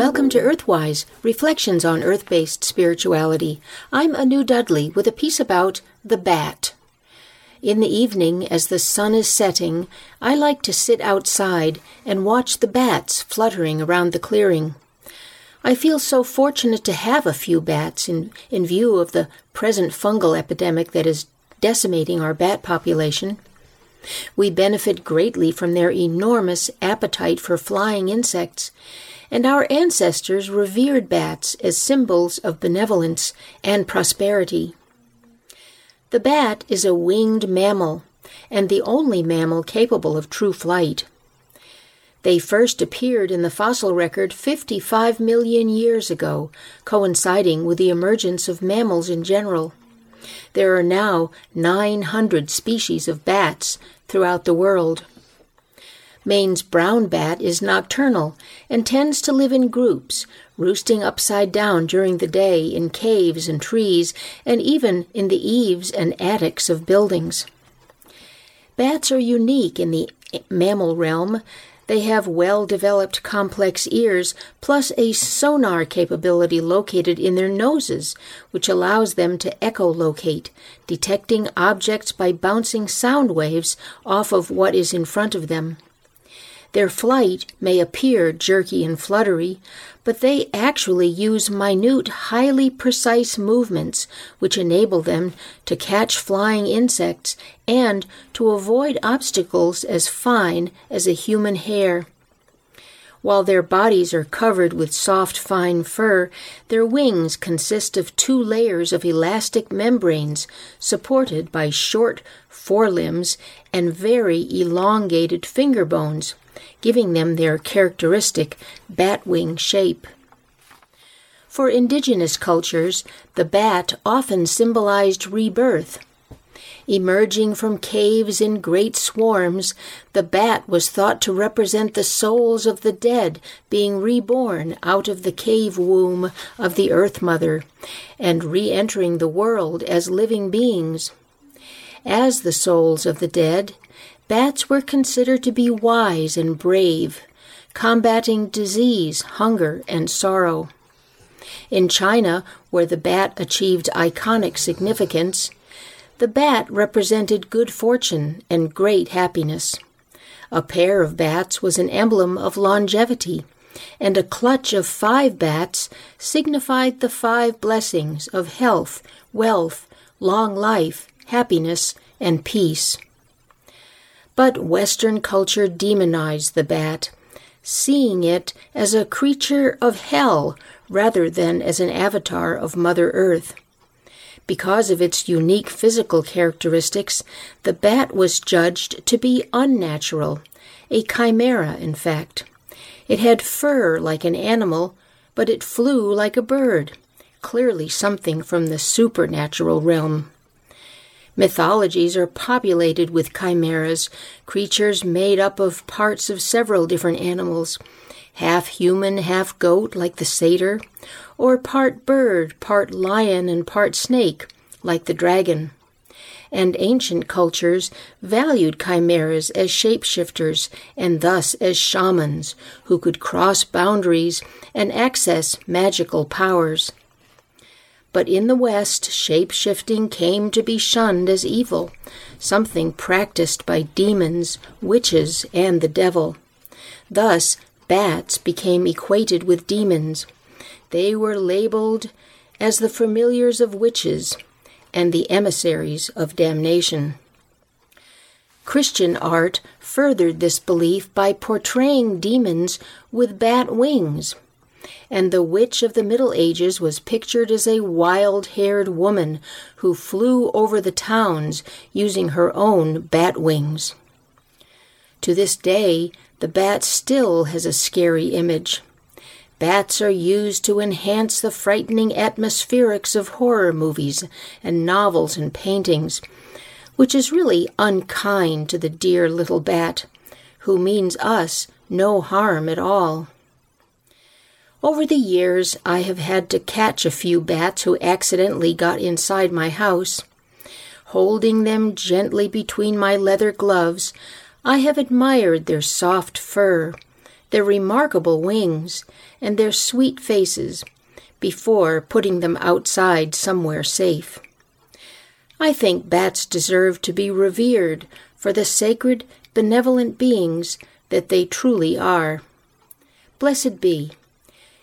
Welcome to Earthwise, reflections on earth based spirituality. I'm Anu Dudley with a piece about the bat. In the evening, as the sun is setting, I like to sit outside and watch the bats fluttering around the clearing. I feel so fortunate to have a few bats in, in view of the present fungal epidemic that is decimating our bat population. We benefit greatly from their enormous appetite for flying insects, and our ancestors revered bats as symbols of benevolence and prosperity. The bat is a winged mammal, and the only mammal capable of true flight. They first appeared in the fossil record 55 million years ago, coinciding with the emergence of mammals in general. There are now 900 species of bats throughout the world. Maine's brown bat is nocturnal and tends to live in groups, roosting upside down during the day in caves and trees, and even in the eaves and attics of buildings. Bats are unique in the mammal realm. They have well developed complex ears, plus a sonar capability located in their noses, which allows them to echolocate, detecting objects by bouncing sound waves off of what is in front of them. Their flight may appear jerky and fluttery, but they actually use minute, highly precise movements which enable them to catch flying insects and to avoid obstacles as fine as a human hair. While their bodies are covered with soft, fine fur, their wings consist of two layers of elastic membranes supported by short forelimbs and very elongated finger bones giving them their characteristic bat wing shape. For indigenous cultures, the bat often symbolized rebirth. Emerging from caves in great swarms, the bat was thought to represent the souls of the dead being reborn out of the cave womb of the Earth Mother and re entering the world as living beings. As the souls of the dead, Bats were considered to be wise and brave, combating disease, hunger, and sorrow. In China, where the bat achieved iconic significance, the bat represented good fortune and great happiness. A pair of bats was an emblem of longevity, and a clutch of five bats signified the five blessings of health, wealth, long life, happiness, and peace. But Western culture demonized the bat, seeing it as a creature of hell rather than as an avatar of Mother Earth. Because of its unique physical characteristics, the bat was judged to be unnatural, a chimera, in fact. It had fur like an animal, but it flew like a bird, clearly something from the supernatural realm. Mythologies are populated with chimeras, creatures made up of parts of several different animals, half human, half goat, like the satyr, or part bird, part lion, and part snake, like the dragon. And ancient cultures valued chimeras as shapeshifters and thus as shamans who could cross boundaries and access magical powers. But in the West, shape shifting came to be shunned as evil, something practiced by demons, witches, and the devil. Thus, bats became equated with demons. They were labeled as the familiars of witches and the emissaries of damnation. Christian art furthered this belief by portraying demons with bat wings and the witch of the Middle Ages was pictured as a wild haired woman who flew over the towns using her own bat wings. To this day, the bat still has a scary image. Bats are used to enhance the frightening atmospherics of horror movies and novels and paintings, which is really unkind to the dear little bat, who means us no harm at all. Over the years, I have had to catch a few bats who accidentally got inside my house. Holding them gently between my leather gloves, I have admired their soft fur, their remarkable wings, and their sweet faces before putting them outside somewhere safe. I think bats deserve to be revered for the sacred, benevolent beings that they truly are. Blessed be.